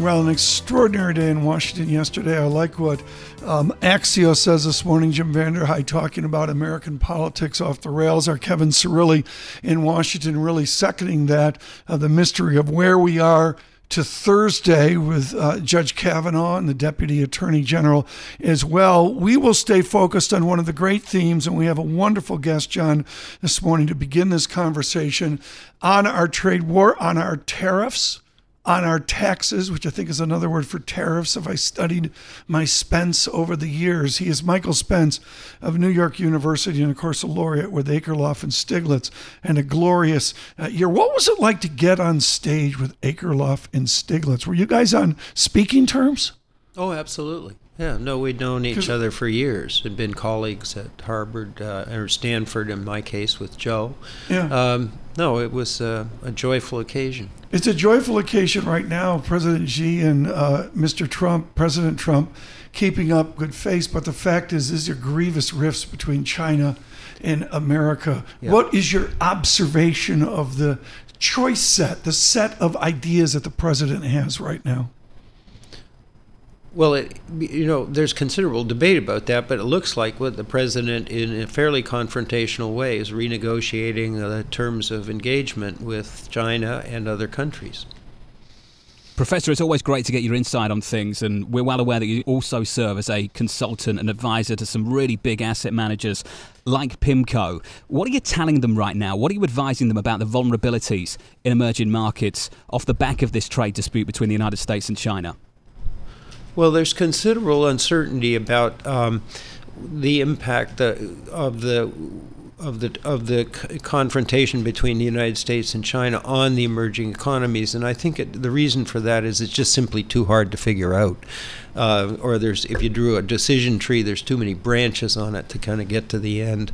Well, an extraordinary day in Washington yesterday. I like what um, Axios says this morning. Jim VandeHei talking about American politics off the rails. Our Kevin Cirilli in Washington really seconding that, uh, the mystery of where we are to Thursday with uh, Judge Kavanaugh and the Deputy Attorney General as well. We will stay focused on one of the great themes, and we have a wonderful guest, John, this morning to begin this conversation on our trade war, on our tariffs on our taxes, which I think is another word for tariffs. If I studied my Spence over the years, he is Michael Spence of New York University and, of course, a laureate with Akerlof and Stiglitz and a glorious uh, year. What was it like to get on stage with Akerlof and Stiglitz? Were you guys on speaking terms? Oh, absolutely. Yeah, no, we'd known each other for years and been colleagues at Harvard uh, or Stanford, in my case, with Joe. Yeah. Um, no, it was uh, a joyful occasion. It's a joyful occasion right now. President Xi and uh, Mr. Trump, President Trump, keeping up good face. But the fact is, these are grievous rifts between China and America. Yeah. What is your observation of the choice set, the set of ideas that the president has right now? Well, it, you know, there's considerable debate about that, but it looks like what the president, in a fairly confrontational way, is renegotiating the terms of engagement with China and other countries. Professor, it's always great to get your insight on things, and we're well aware that you also serve as a consultant and advisor to some really big asset managers like PIMCO. What are you telling them right now? What are you advising them about the vulnerabilities in emerging markets off the back of this trade dispute between the United States and China? Well, there's considerable uncertainty about um, the impact of the of the of the confrontation between the United States and China on the emerging economies, and I think it, the reason for that is it's just simply too hard to figure out. Uh, or there's if you drew a decision tree, there's too many branches on it to kind of get to the end.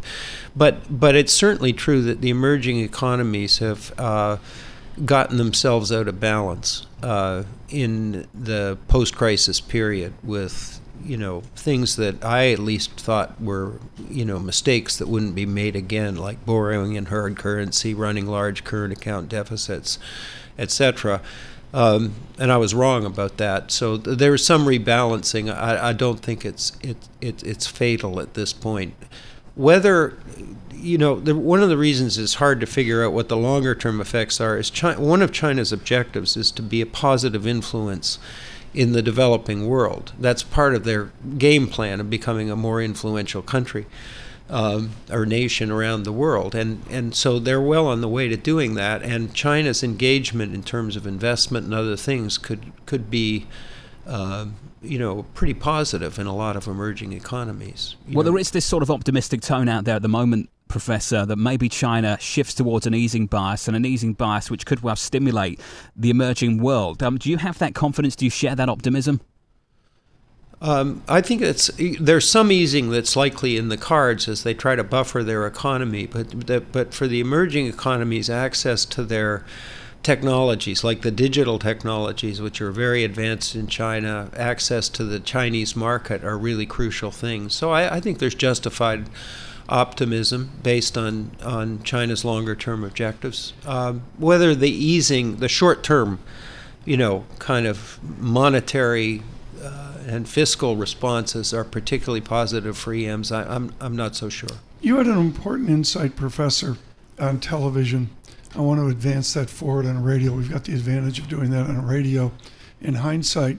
But but it's certainly true that the emerging economies have. Uh, gotten themselves out of balance uh, in the post-crisis period with you know things that I at least thought were you know mistakes that wouldn't be made again, like borrowing in hard currency, running large current account deficits, etc. Um, and I was wrong about that. So th- there is some rebalancing. I, I don't think it's it, it it's fatal at this point. Whether you know, the, one of the reasons it's hard to figure out what the longer term effects are is China, one of China's objectives is to be a positive influence in the developing world. That's part of their game plan of becoming a more influential country um, or nation around the world. And, and so they're well on the way to doing that. And China's engagement in terms of investment and other things could, could be. Uh, you know, pretty positive in a lot of emerging economies. well, know. there is this sort of optimistic tone out there at the moment Professor, that maybe China shifts towards an easing bias and an easing bias which could well stimulate the emerging world. Um, do you have that confidence? Do you share that optimism? Um, I think it's there's some easing that's likely in the cards as they try to buffer their economy, but but for the emerging economies, access to their technologies like the digital technologies, which are very advanced in China, access to the Chinese market are really crucial things. So I, I think there's justified optimism based on, on China's longer term objectives. Um, whether the easing, the short term, you know, kind of monetary uh, and fiscal responses are particularly positive for EMs, I, I'm, I'm not so sure. You had an important insight, Professor, on television. I want to advance that forward on radio. We've got the advantage of doing that on a radio in hindsight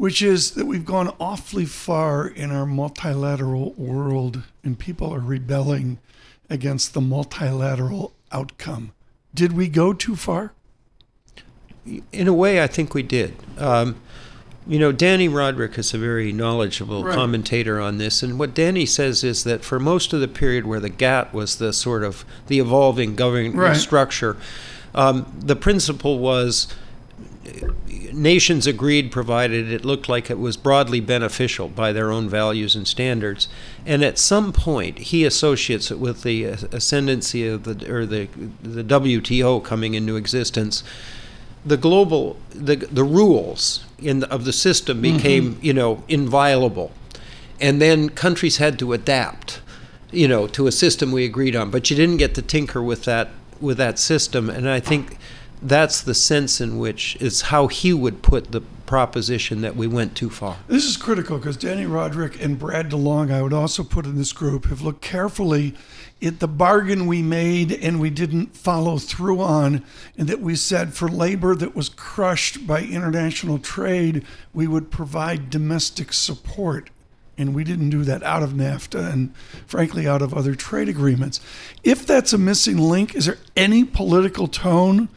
which is that we've gone awfully far in our multilateral world and people are rebelling against the multilateral outcome. Did we go too far? In a way, I think we did. Um, you know, Dani Rodrik is a very knowledgeable right. commentator on this, and what Dani says is that for most of the period where the GATT was the sort of the evolving governing right. structure, um, the principle was nations agreed provided it looked like it was broadly beneficial by their own values and standards. And at some point, he associates it with the ascendancy of the or the the WTO coming into existence. The global the the rules in the, of the system became mm-hmm. you know inviolable, and then countries had to adapt, you know, to a system we agreed on. But you didn't get to tinker with that with that system, and I think that's the sense in which it's how he would put the proposition that we went too far. This is critical because Dani Rodrik and Brad DeLong, I would also put in this group, have looked carefully at the bargain we made and we didn't follow through on, and that we said for labor that was crushed by international trade, we would provide domestic support. And we didn't do that out of NAFTA and, frankly, out of other trade agreements. If that's a missing link, is there any political tone?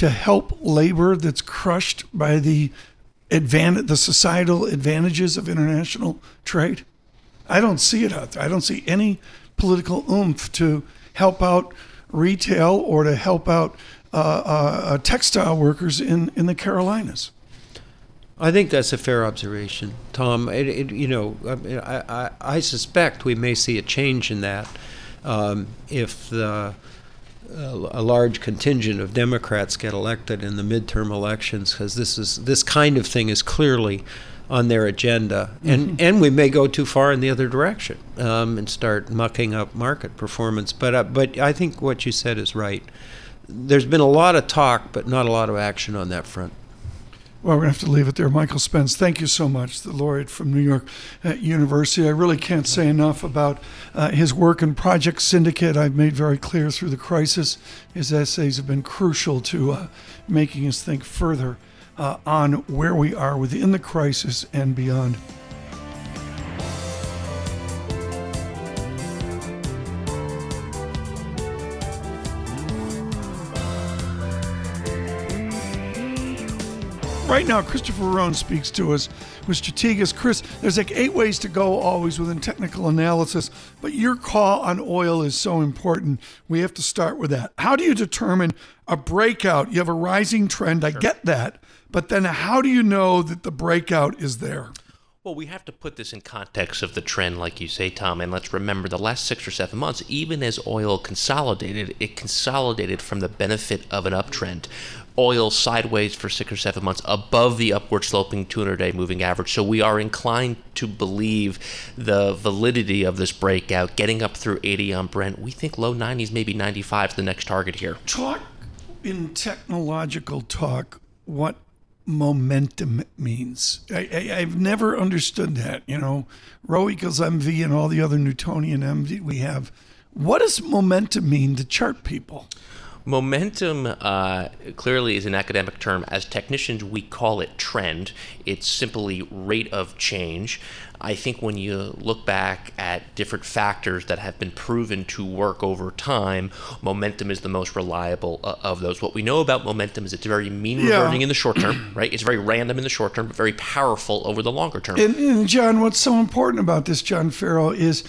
To help labor that's crushed by the advantage, the societal advantages of international trade? I don't see it out there. I don't see any political oomph to help out retail or to help out uh, uh, uh textile workers in, in the Carolinas. I think that's a fair observation, Tom. It, it, you know, I, I, I, suspect we may see a change in that um, if the a large contingent of Democrats get elected in the midterm elections because this is this kind of thing is clearly on their agenda, and mm-hmm. and we may go too far in the other direction um, and start mucking up market performance. But uh, but I think what you said is right. There's been a lot of talk, but not a lot of action on that front. Well, we're going to have to leave it there. Michael Spence, thank you so much, the laureate from New York University. I really can't say enough about uh, his work in Project Syndicate. I've made very clear through the crisis. His essays have been crucial to uh, making us think further uh, on where we are within the crisis and beyond. Right now, Christopher Verrone speaks to us with Strategas. Chris, there's like eight ways to go always within technical analysis, but your call on oil is so important. We have to start with that. How do you determine a breakout? You have a rising trend, I get that, but then how do you know that the breakout is there? Well, we have to put this in context of the trend, like you say, Tom, and let's remember the last six or seven months, even as oil consolidated, it consolidated from the benefit of an uptrend oil sideways for six or seven months above the upward sloping 200 day moving average. So we are inclined to believe the validity of this breakout, getting up through 80 on Brent. We think low 90s, maybe 95 is the next target here. Talk in technological talk what momentum means. I, have never understood that. You know, rho equals mv and all the other Newtonian mv we have. What does momentum mean to chart people? Momentum uh, clearly is an academic term. As technicians, we call it trend. It's simply rate of change. I think when you look back at different factors that have been proven to work over time, momentum is the most reliable uh, of those. What we know about momentum is it's very mean reverting yeah. in the short term, right? It's very random in the short term, but very powerful over the longer term. And, and John, what's so important about this, John Ferro, is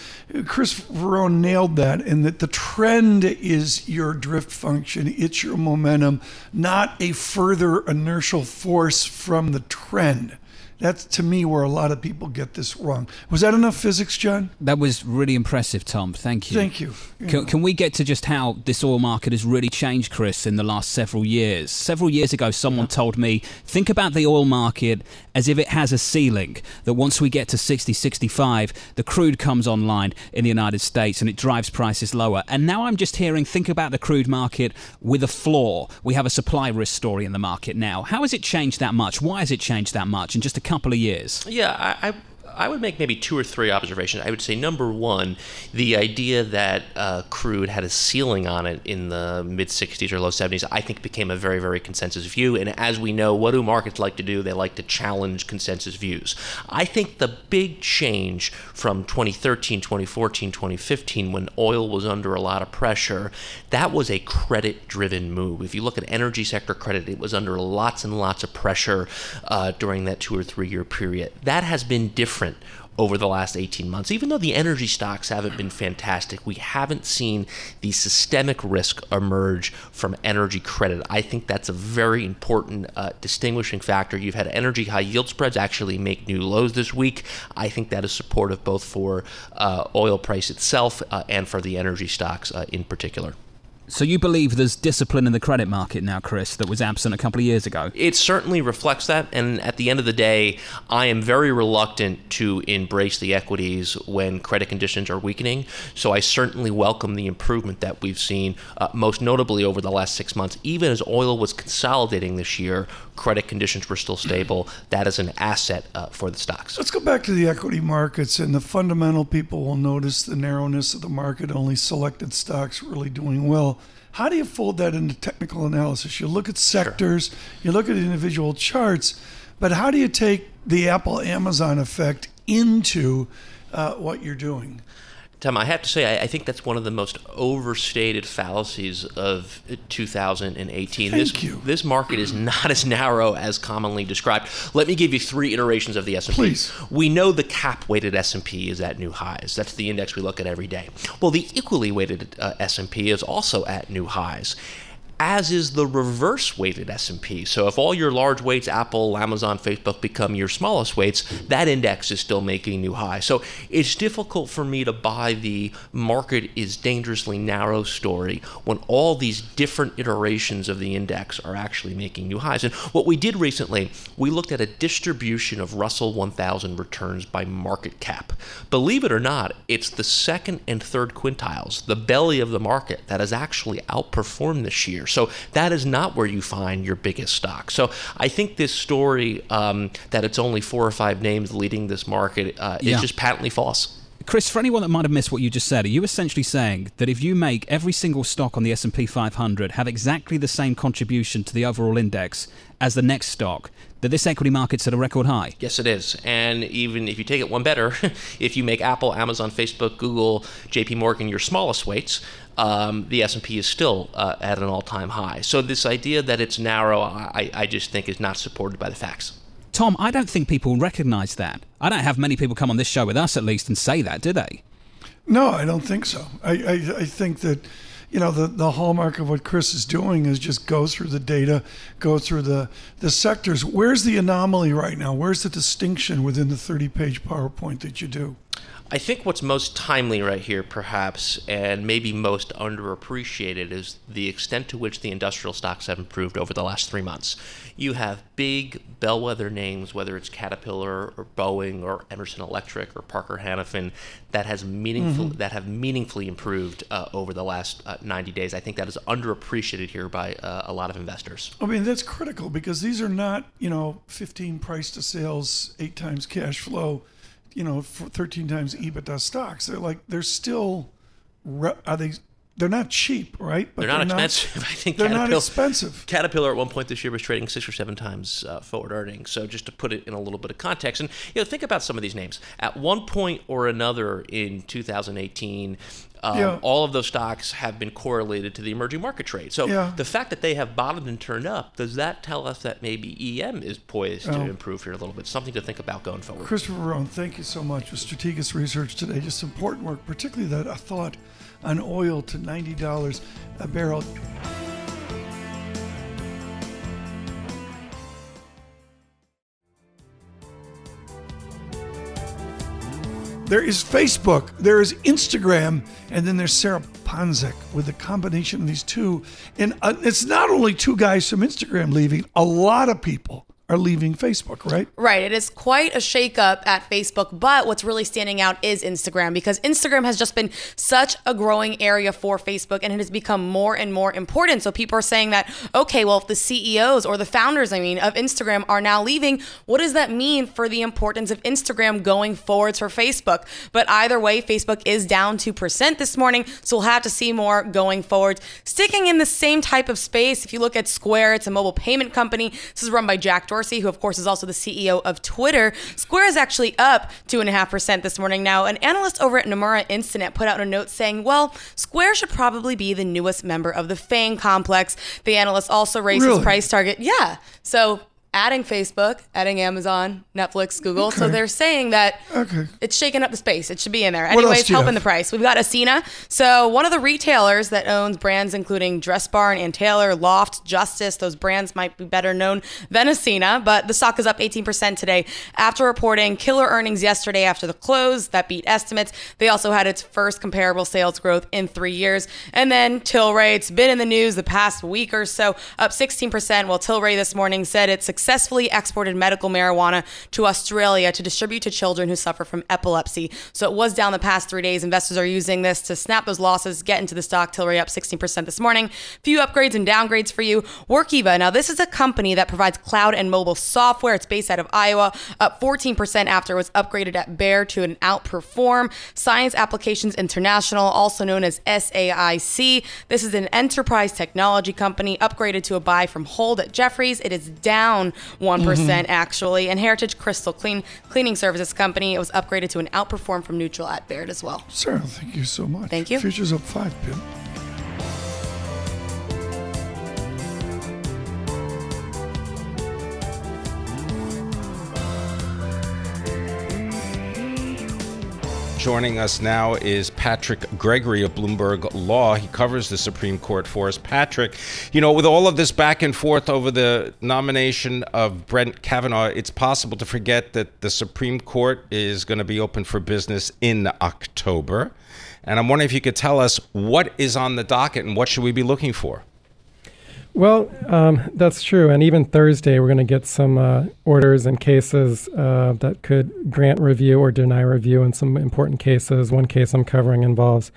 Chris Verrone nailed that, and that the trend is your drift function, it's your momentum, not a further inertial force from the trend. That's to me where a lot of people get this wrong. Was that enough physics, John? That was really impressive, Tom. Thank you. Thank you. Can, can, we get to just how this oil market has really changed, Chris, in the last several years? Several years ago, someone yeah. told me, think about the oil market as if it has a ceiling, that once we get to 60, 65, the crude comes online in the United States and it drives prices lower. And now I'm just hearing, think about the crude market with a floor. We have a supply risk story in the market now. How has it changed that much? Why has it changed that much in just a couple of years? Yeah, I, I would make maybe two or three observations. I would say number one, the idea that uh, crude had a ceiling on it in the mid 60s or low 70s, I think became a very, very consensus view. And as we know, what do markets like to do? They like to challenge consensus views. I think the big change from 2013, 2014, 2015, when oil was under a lot of pressure, that was a credit driven move. If you look at energy sector credit, it was under lots and lots of pressure uh, during that two or three year period. That has been different different over the last 18 months. Even though the energy stocks haven't been fantastic, we haven't seen the systemic risk emerge from energy credit. I think that's a very important uh, distinguishing factor. You've had energy high yield spreads actually make new lows this week. I think that is supportive both for uh, oil price itself uh, and for the energy stocks uh, in particular. So you believe there's discipline in the credit market now, Chris, that was absent a couple of years ago? It certainly reflects that. And at the end of the day, I am very reluctant to embrace the equities when credit conditions are weakening. So I certainly welcome the improvement that we've seen, uh, most notably over the last six months. Even as oil was consolidating this year, credit conditions were still stable. That is an asset uh, for the stocks. Let's go back to the equity markets, and the fundamental people will notice the narrowness of the market. Only selected stocks really doing well. How do you fold that into technical analysis? You look at sectors, sure. you look at individual charts, but how do you take the Apple Amazon effect into uh, what you're doing? Tom, I have to say, I, I, think that's one of the most overstated fallacies of 2018. Thank this, you. This market is not as narrow as commonly described. Let me give you three iterations of the S&P. Please. We know the cap-weighted S&P is at new highs. That's the index we look at every day. Well, the equally weighted uh, S&P is also at new highs as is the reverse weighted S&P. So if all your large weights, Apple, Amazon, Facebook become your smallest weights, that index is still making new highs. So it's difficult for me to buy the market is dangerously narrow story when all these different iterations of the index are actually making new highs. And what we did recently, we looked at a distribution of Russell 1000 returns by market cap. Believe it or not, it's the second and third quintiles, the belly of the market that has actually outperformed this year. So that is not where you find your biggest stock. So I think this story um, that it's only four or five names leading this market uh, yeah. is just patently false. Chris, for anyone that might have missed what you just said, are you essentially saying that if you make every single stock on the S&P 500 have exactly the same contribution to the overall index as the next stock, that this equity market's at a record high? Yes, it is. And even if you take it one better, if you make Apple, Amazon, Facebook, Google, JP Morgan your smallest weights, um, the S&P is still uh, at an all-time high. So this idea that it's narrow, I, I just think is not supported by the facts. Tom, I don't think people recognize that. I don't have many people come on this show with us, at least, and say that, do they? No, I don't think so. I, I, I think that, you know, the, the hallmark of what Chris is doing is just go through the data, go through the, the sectors. Where's the anomaly right now? Where's the distinction within the 30 page PowerPoint that you do? I think what's most timely right here, perhaps, and maybe most underappreciated, is the extent to which the industrial stocks have improved over the last three months. You have big bellwether names, whether it's Caterpillar or Boeing or Emerson Electric or Parker Hannifin, that has meaningful mm-hmm. that have meaningfully improved uh, over the last uh, 90 days. I think that is underappreciated here by uh, a lot of investors. I mean, that's critical because these are not, you know, 15 price to sales, eight times cash flow you know, 13 times EBITDA stocks. They're like they're still are they they're not cheap, right? But they're not they're expensive. Not, I think they're not expensive. Caterpillar at one point this year was trading six or seven times uh, forward earnings. So just to put it in a little bit of context, and you know, think about some of these names. At one point or another in 2018, um, yeah. all of those stocks have been correlated to the emerging market trade. So yeah. the fact that they have bottomed and turned up, does that tell us that maybe EM is poised oh. to improve here a little bit? Something to think about going forward. Christopher Verrone, thank you so much for Strategas Research today. Just important work, particularly that I thought on oil to $90 a barrel. There is Facebook, there is Instagram, and then there's Sarah Ponczek with the combination of these two. And uh, it's not only two guys from Instagram leaving, a lot of people are leaving Facebook, right? Right. It is quite a shakeup at Facebook, but what's really standing out is Instagram because Instagram has just been such a growing area for Facebook and it has become more and more important. So people are saying that, okay, well, if the CEOs or the founders, I mean, of Instagram are now leaving, what does that mean for the importance of Instagram going forwards for Facebook? But either way, Facebook is down 2% this morning, so we'll have to see more going forward. Sticking in the same type of space, if you look at Square, it's a mobile payment company. This is run by Jack Dorsey Dorsey, who of course is also the CEO of Twitter, Square is actually up two and a half percent this morning. Now, an analyst over at Nomura Instinet put out a note saying, "Well, Square should probably be the newest member of the FANG complex." The analyst also raised really? his price target. Yeah, so adding Facebook, adding Amazon, Netflix, Google. So they're saying that Okay. it's shaking up the space. It should be in there. What else Anyways, helping have? the price. We've got Ascena. So one of the retailers that owns brands including Dress Barn and Taylor, Loft, Justice. Those brands might be better known than Ascena, but the stock is up 18% today after reporting killer earnings yesterday after the close that beat estimates. They also had its first comparable sales growth in three years. And then Tilray, it's been in the news the past week or so, up 16%. While Tilray this morning said it successfully exported medical marijuana to Australia to distribute to children who suffer from epilepsy. So it was down the past three days. Investors are using this to snap those losses, get into the stock. Tilray up 16% this morning. Few upgrades and downgrades for you. Workiva. Now, this is a company that provides cloud and mobile software. It's based out of Iowa, up 14% after it was upgraded at Baird to an outperform. Science Applications International, also known as SAIC. This is an enterprise technology company upgraded to a buy from hold at Jefferies. It is down Mm-hmm. one actually. And Heritage Crystal Clean Cleaning Services Company, it was upgraded to an outperform from neutral at Baird as well. Sarah, thank you so much. Thank you. Futures up five, Pim. Joining us now is Patrick Gregory of Bloomberg Law. He covers the Supreme Court for us. Patrick, you know, with all of this back and forth over the nomination of Brett Kavanaugh, it's possible to forget that the Supreme Court is going to be open for business in October. And I'm wondering if you could tell us what is on the docket and what should we be looking for? Well, um, that's true. And even Thursday, we're going to get some uh, orders and cases uh, that could grant review or deny review in some important cases. One case I'm covering involves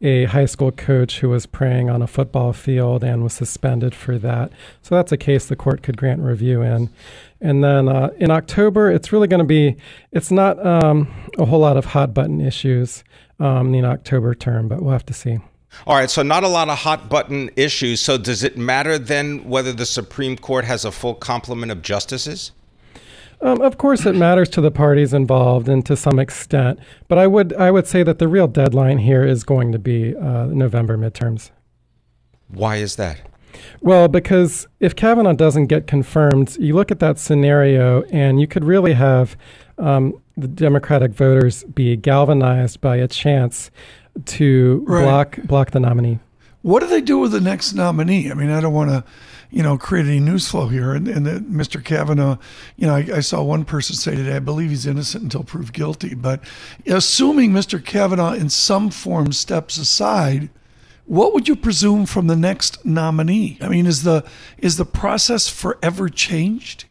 a high school coach who was praying on a football field and was suspended for that. So that's a case the court could grant review in. And then uh, in October, it's really going to be, it's not um, a whole lot of hot button issues um, in October term, but we'll have to see. All right, so not a lot of hot button issues. So does it matter then whether the Supreme Court has a full complement of justices? Um, of course, it matters to the parties involved and to some extent, but I would I would say that the real deadline here is going to be uh, November midterms. Why is that? Well, because if Kavanaugh doesn't get confirmed, you look at that scenario, and you could really have um, the Democratic voters be galvanized by a chance to Right. block block the nominee. What do they do with the next nominee? I mean, I don't want to, you know, create any news flow here. And, and that Mr. Kavanaugh, you know, I, I saw one person say today, I believe he's innocent until proved guilty. But assuming Mr. Kavanaugh in some form steps aside, what would you presume from the next nominee? I mean, is the is the process forever changed?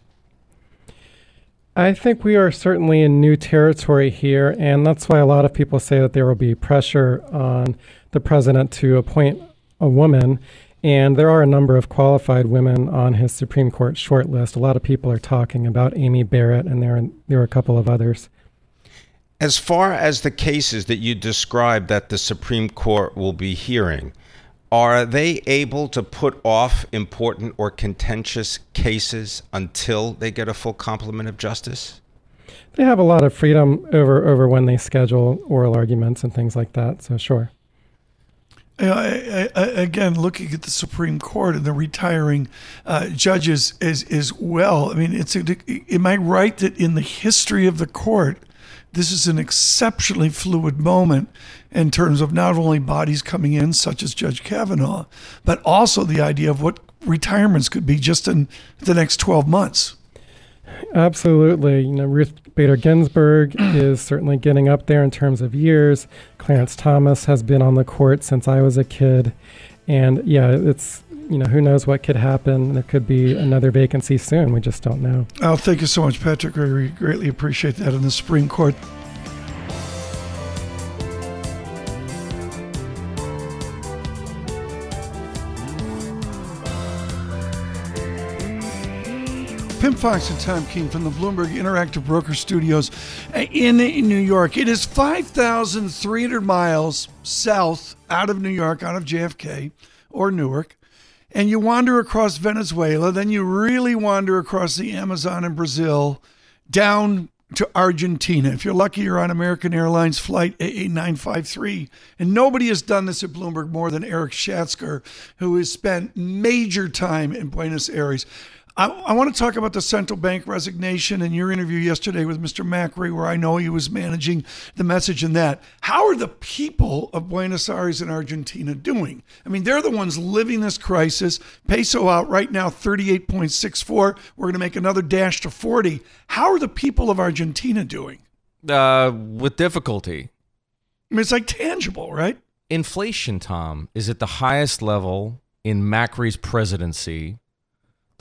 I think we are certainly in new territory here, and that's why a lot of people say that there will be pressure on the president to appoint a woman. And there are a number of qualified women on his Supreme Court shortlist. A lot of people are talking about Amy Barrett, and there are, there are a couple of others. As far as the cases that you described that the Supreme Court will be hearing, are they able to put off important or contentious cases until they get a full complement of justice? They have a lot of freedom over, over when they schedule oral arguments and things like that, so sure. You know, I, I, I, again, looking at the Supreme Court and the retiring uh, judges as as well. I mean, it's a, am I right that in the history of the court, this is an exceptionally fluid moment in terms of not only bodies coming in, such as Judge Kavanaugh, but also the idea of what retirements could be just in the next twelve months. Absolutely. You know, Ruth Bader Ginsburg is certainly getting up there in terms of years. Clarence Thomas has been on the court since I was a kid. And yeah, it's, you know, who knows what could happen. There could be another vacancy soon. We just don't know. Oh, thank you so much, Patrick. We greatly appreciate that in the Supreme Court. Pim Fox and Tom Keene from the Bloomberg Interactive Broker Studios in New York. It is 5,300 miles south out of New York, out of JFK or Newark. And you wander across Venezuela, then you really wander across the Amazon in Brazil down to Argentina. If you're lucky, you're on American Airlines flight AA953. And nobody has done this at Bloomberg more than Erik Schatzker, who has spent major time in Buenos Aires. I, I want to talk about the central bank resignation and your interview yesterday with Mr. Macri, where I know he was managing the message in that. How are the people of Buenos Aires and Argentina doing? I mean, they're the ones living this crisis. Peso out right now, 38.64. We're going to make another dash to 40. How are the people of Argentina doing? Uh, with difficulty. I mean, it's like tangible, right? Inflation, Tom, is at the highest level in Macri's presidency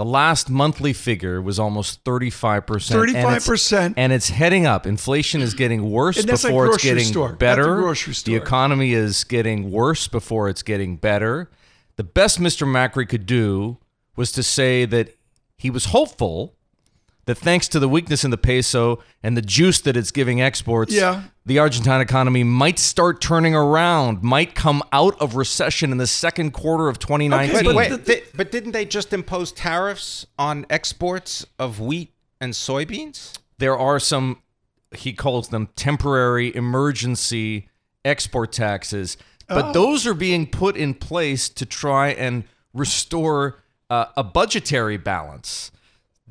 the last monthly figure was almost 35%. 35%. And it's, and it's heading up. Inflation is getting worse before it's getting store. better. grocery store. The economy is getting worse before it's getting better. The best Mr. Macri could do was to say that he was hopeful that thanks to the weakness in the peso and the juice that it's giving exports, yeah. the Argentine economy might start turning around, might come out of recession in the second quarter of 2019. Okay, but, wait, th- but didn't they just impose tariffs on exports of wheat and soybeans? There are some, he calls them temporary emergency export taxes, but oh. those are being put in place to try and restore uh, a budgetary balance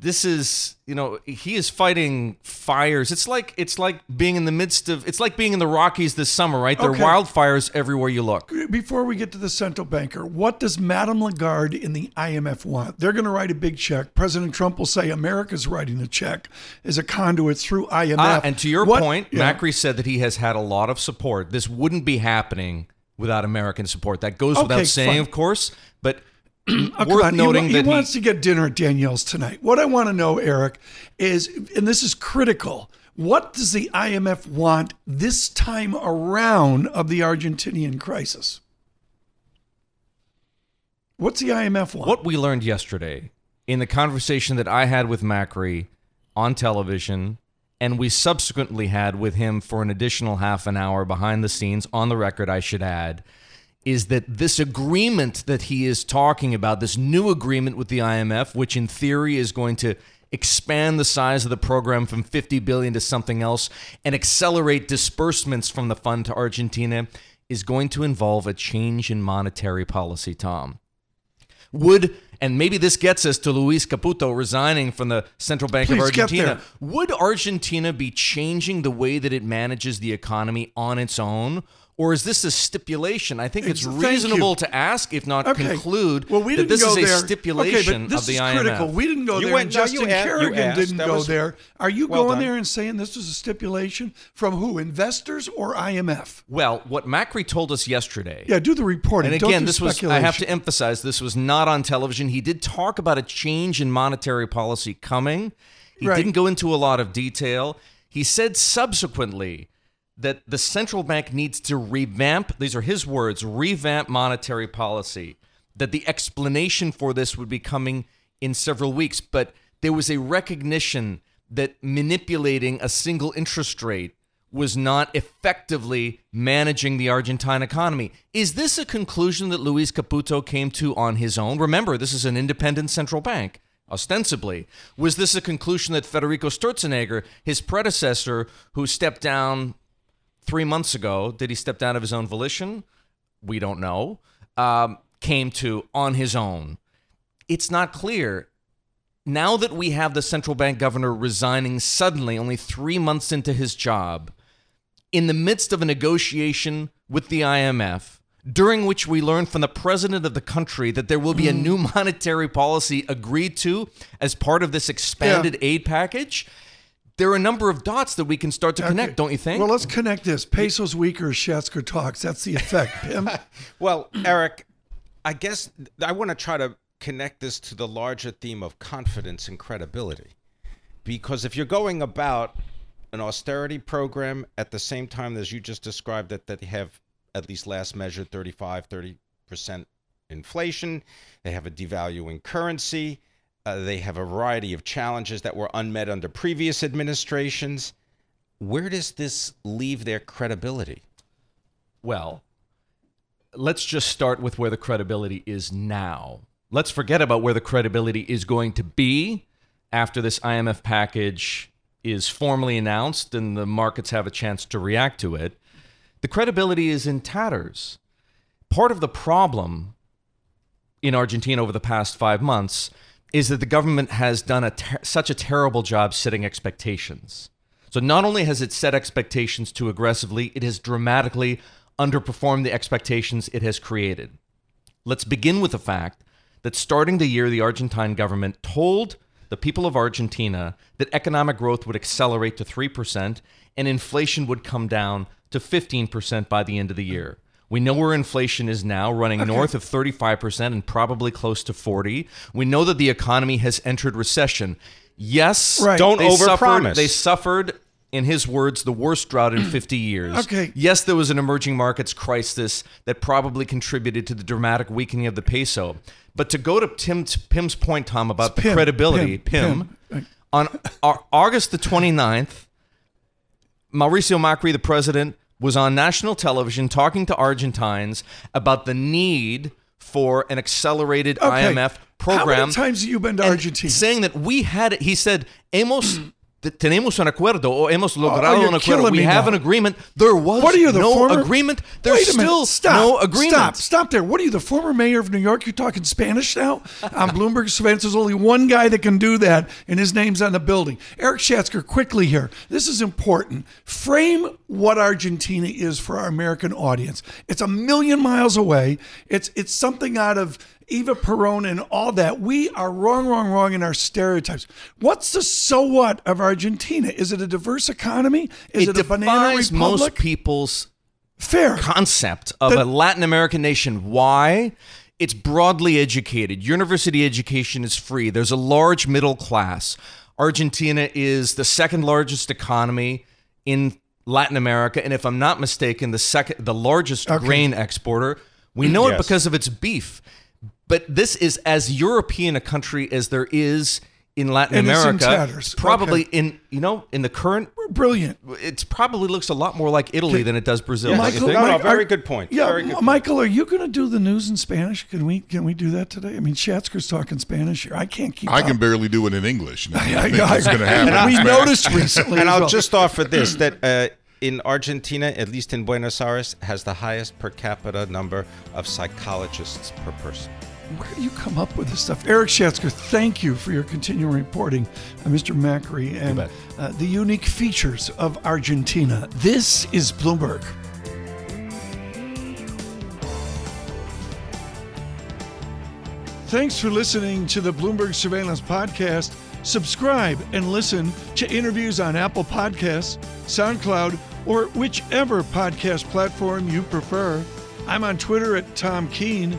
this is you know he is fighting fires. It's like it's like being in the midst of it's like being in the rockies this summer right? There okay. are wildfires everywhere you look. Before we get to the central banker what does madame lagarde in the imf want? They're going to write a big check. President trump will say america's writing the check as a conduit through imf ah, and to your what, point yeah. macri said that he has had a lot of support. This wouldn't be happening without american support. That goes okay, without saying fine. of course but Oh, worth on. noting he, that he wants to get dinner at Danielle's tonight. What I want to know, Erik, is, and this is critical. What does the IMF want this time around of the Argentinian crisis? What's the IMF want? What we learned yesterday in the conversation that I had with Macri on television, and we subsequently had with him for an additional half an hour behind the scenes, on the record, I should add, is that this agreement that he is talking about, this new agreement with the IMF, which in theory is going to expand the size of the program from 50 billion to something else and accelerate disbursements from the fund to Argentina is going to involve a change in monetary policy, Tom. Would and maybe this gets us to Luis Caputo resigning from the Central Bank Please of Argentina. Would Argentina be changing the way that it manages the economy on its own? Or is this a stipulation? I think it's Thank reasonable you. to ask, if not Okay. conclude, well, we that didn't this go is a there. stipulation okay, but this of the is IMF. critical. We didn't go You there. went- and no, you Justin a- you Kerrigan asked. didn't That go was- there. Are you Well going done. there and saying this was a stipulation from who? Investors or IMF? Well, what Macri told us yesterday. Yeah, do the reporting. And Don't again, do this was, I have to emphasize, this was not on television. He did talk about a change in monetary policy coming. He Right. didn't go into a lot of detail. He said subsequently that the central bank needs to revamp, these are his words, revamp monetary policy, that the explanation for this would be coming in several weeks. But there was a recognition that manipulating a single interest rate was not effectively managing the Argentine economy. Is this a conclusion that Luis Caputo came to on his own? Remember, this is an independent central bank, ostensibly. Was this a conclusion that Federico Sturzenegger, his predecessor, who stepped down three months ago, did he step down of his own volition? We don't know. Um, came to on his own. It's not clear. Now that we have the central bank governor resigning suddenly, only three months into his job, in the midst of a negotiation with the IMF, during which we learn from the president of the country that there will be a new monetary policy agreed to as part of this expanded aid package, there are a number of dots that we can start to connect, Okay. don't you think? Well, let's connect this. Peso's weaker as Schatzker talks. That's the effect. Pim? Well, Erik, I guess I want to try to connect this to the larger theme of confidence and credibility. Because if you're going about an austerity program at the same time as you just described that that they have at least last measured 35 30% inflation, they have a devaluing currency, uh, they have a variety of challenges that were unmet under previous administrations. Where does this leave their credibility? Well, let's just start with where the credibility is now. Let's forget about where the credibility is going to be after this IMF package is formally announced and the markets have a chance to react to it. The credibility is in tatters. Part of the problem in Argentina over the past five months is that the government has done a ter- such a terrible job setting expectations. So not only has it set expectations too aggressively, it has dramatically underperformed the expectations it has created. Let's begin with the fact that starting the year, the Argentine government told the people of Argentina that economic growth would accelerate to 3% and inflation would come down to 15% by the end of the year. We know where inflation is now, running okay. north of 35% and probably close to 40. We know that the economy has entered recession. Yes, right. don't overpromise. They suffered in his words, the worst drought in 50 years. okay. Yes, there was an emerging markets crisis that probably contributed to the dramatic weakening of the peso. But to go to Tim, Pim's point, Tom, about it's the credibility, Pim, Pim, Pim. on August the 29th, Mauricio Macri, the president, was on national television talking to Argentines about the need for an accelerated okay. IMF program. How many times have you been to Argentina? Saying that we had it, he said, hemos tenemos un acuerdo o hemos oh, oh, logrado oh, un acuerdo. We have now. an agreement. There was what are you, the no former? agreement. There's Wait a still Stop. no agreement. Stop. Stop there. What are you, the former mayor of New York? You're talking Spanish now? on Bloomberg Surveillance, there's only one guy that can do that, and his name's on the building. Erik Schatzker, quickly here. This is important. Frame what Argentina is for our American audience. It's a million miles away. It's it's something out of Eva Peron and all that. We are wrong, wrong, wrong in our stereotypes. What's the so what of Argentina? Is it a diverse economy? Is it, it a banana republic? most people's fair concept of the, a Latin American nation. Why? It's broadly educated. University education is free. There's a large middle class. Argentina is the second largest economy in Latin America, and if I'm not mistaken, the second, the largest okay. grain exporter. We know yes. it because of its beef. But this is as European a country as there is in Latin and America. It's in probably okay. in you know in the current We're brilliant. It probably looks a lot more like Italy okay. than it does Brazil. Yeah, Michael, no, no, very good point. Yeah, very good Michael, point. are you going to do the news in Spanish? Can we can we do that today? I mean, Schatzker's talking Spanish here. I can't keep. I up. can barely do it in English. Now. I, I, I, going to happen. And we noticed recently. and I'll well. just offer this that. Uh, in Argentina, at least in Buenos Aires, has the highest per capita number of psychologists per person where do you come up with this stuff? Erik Schatzker, thank you for your continuing reporting, uh, Mr. Macri, and uh, the unique features of Argentina. This is Bloomberg. Thanks for listening to the Bloomberg Surveillance Podcast. Subscribe and listen to interviews on Apple Podcasts, SoundCloud, or whichever podcast platform you prefer. I'm on Twitter at Tom Keene.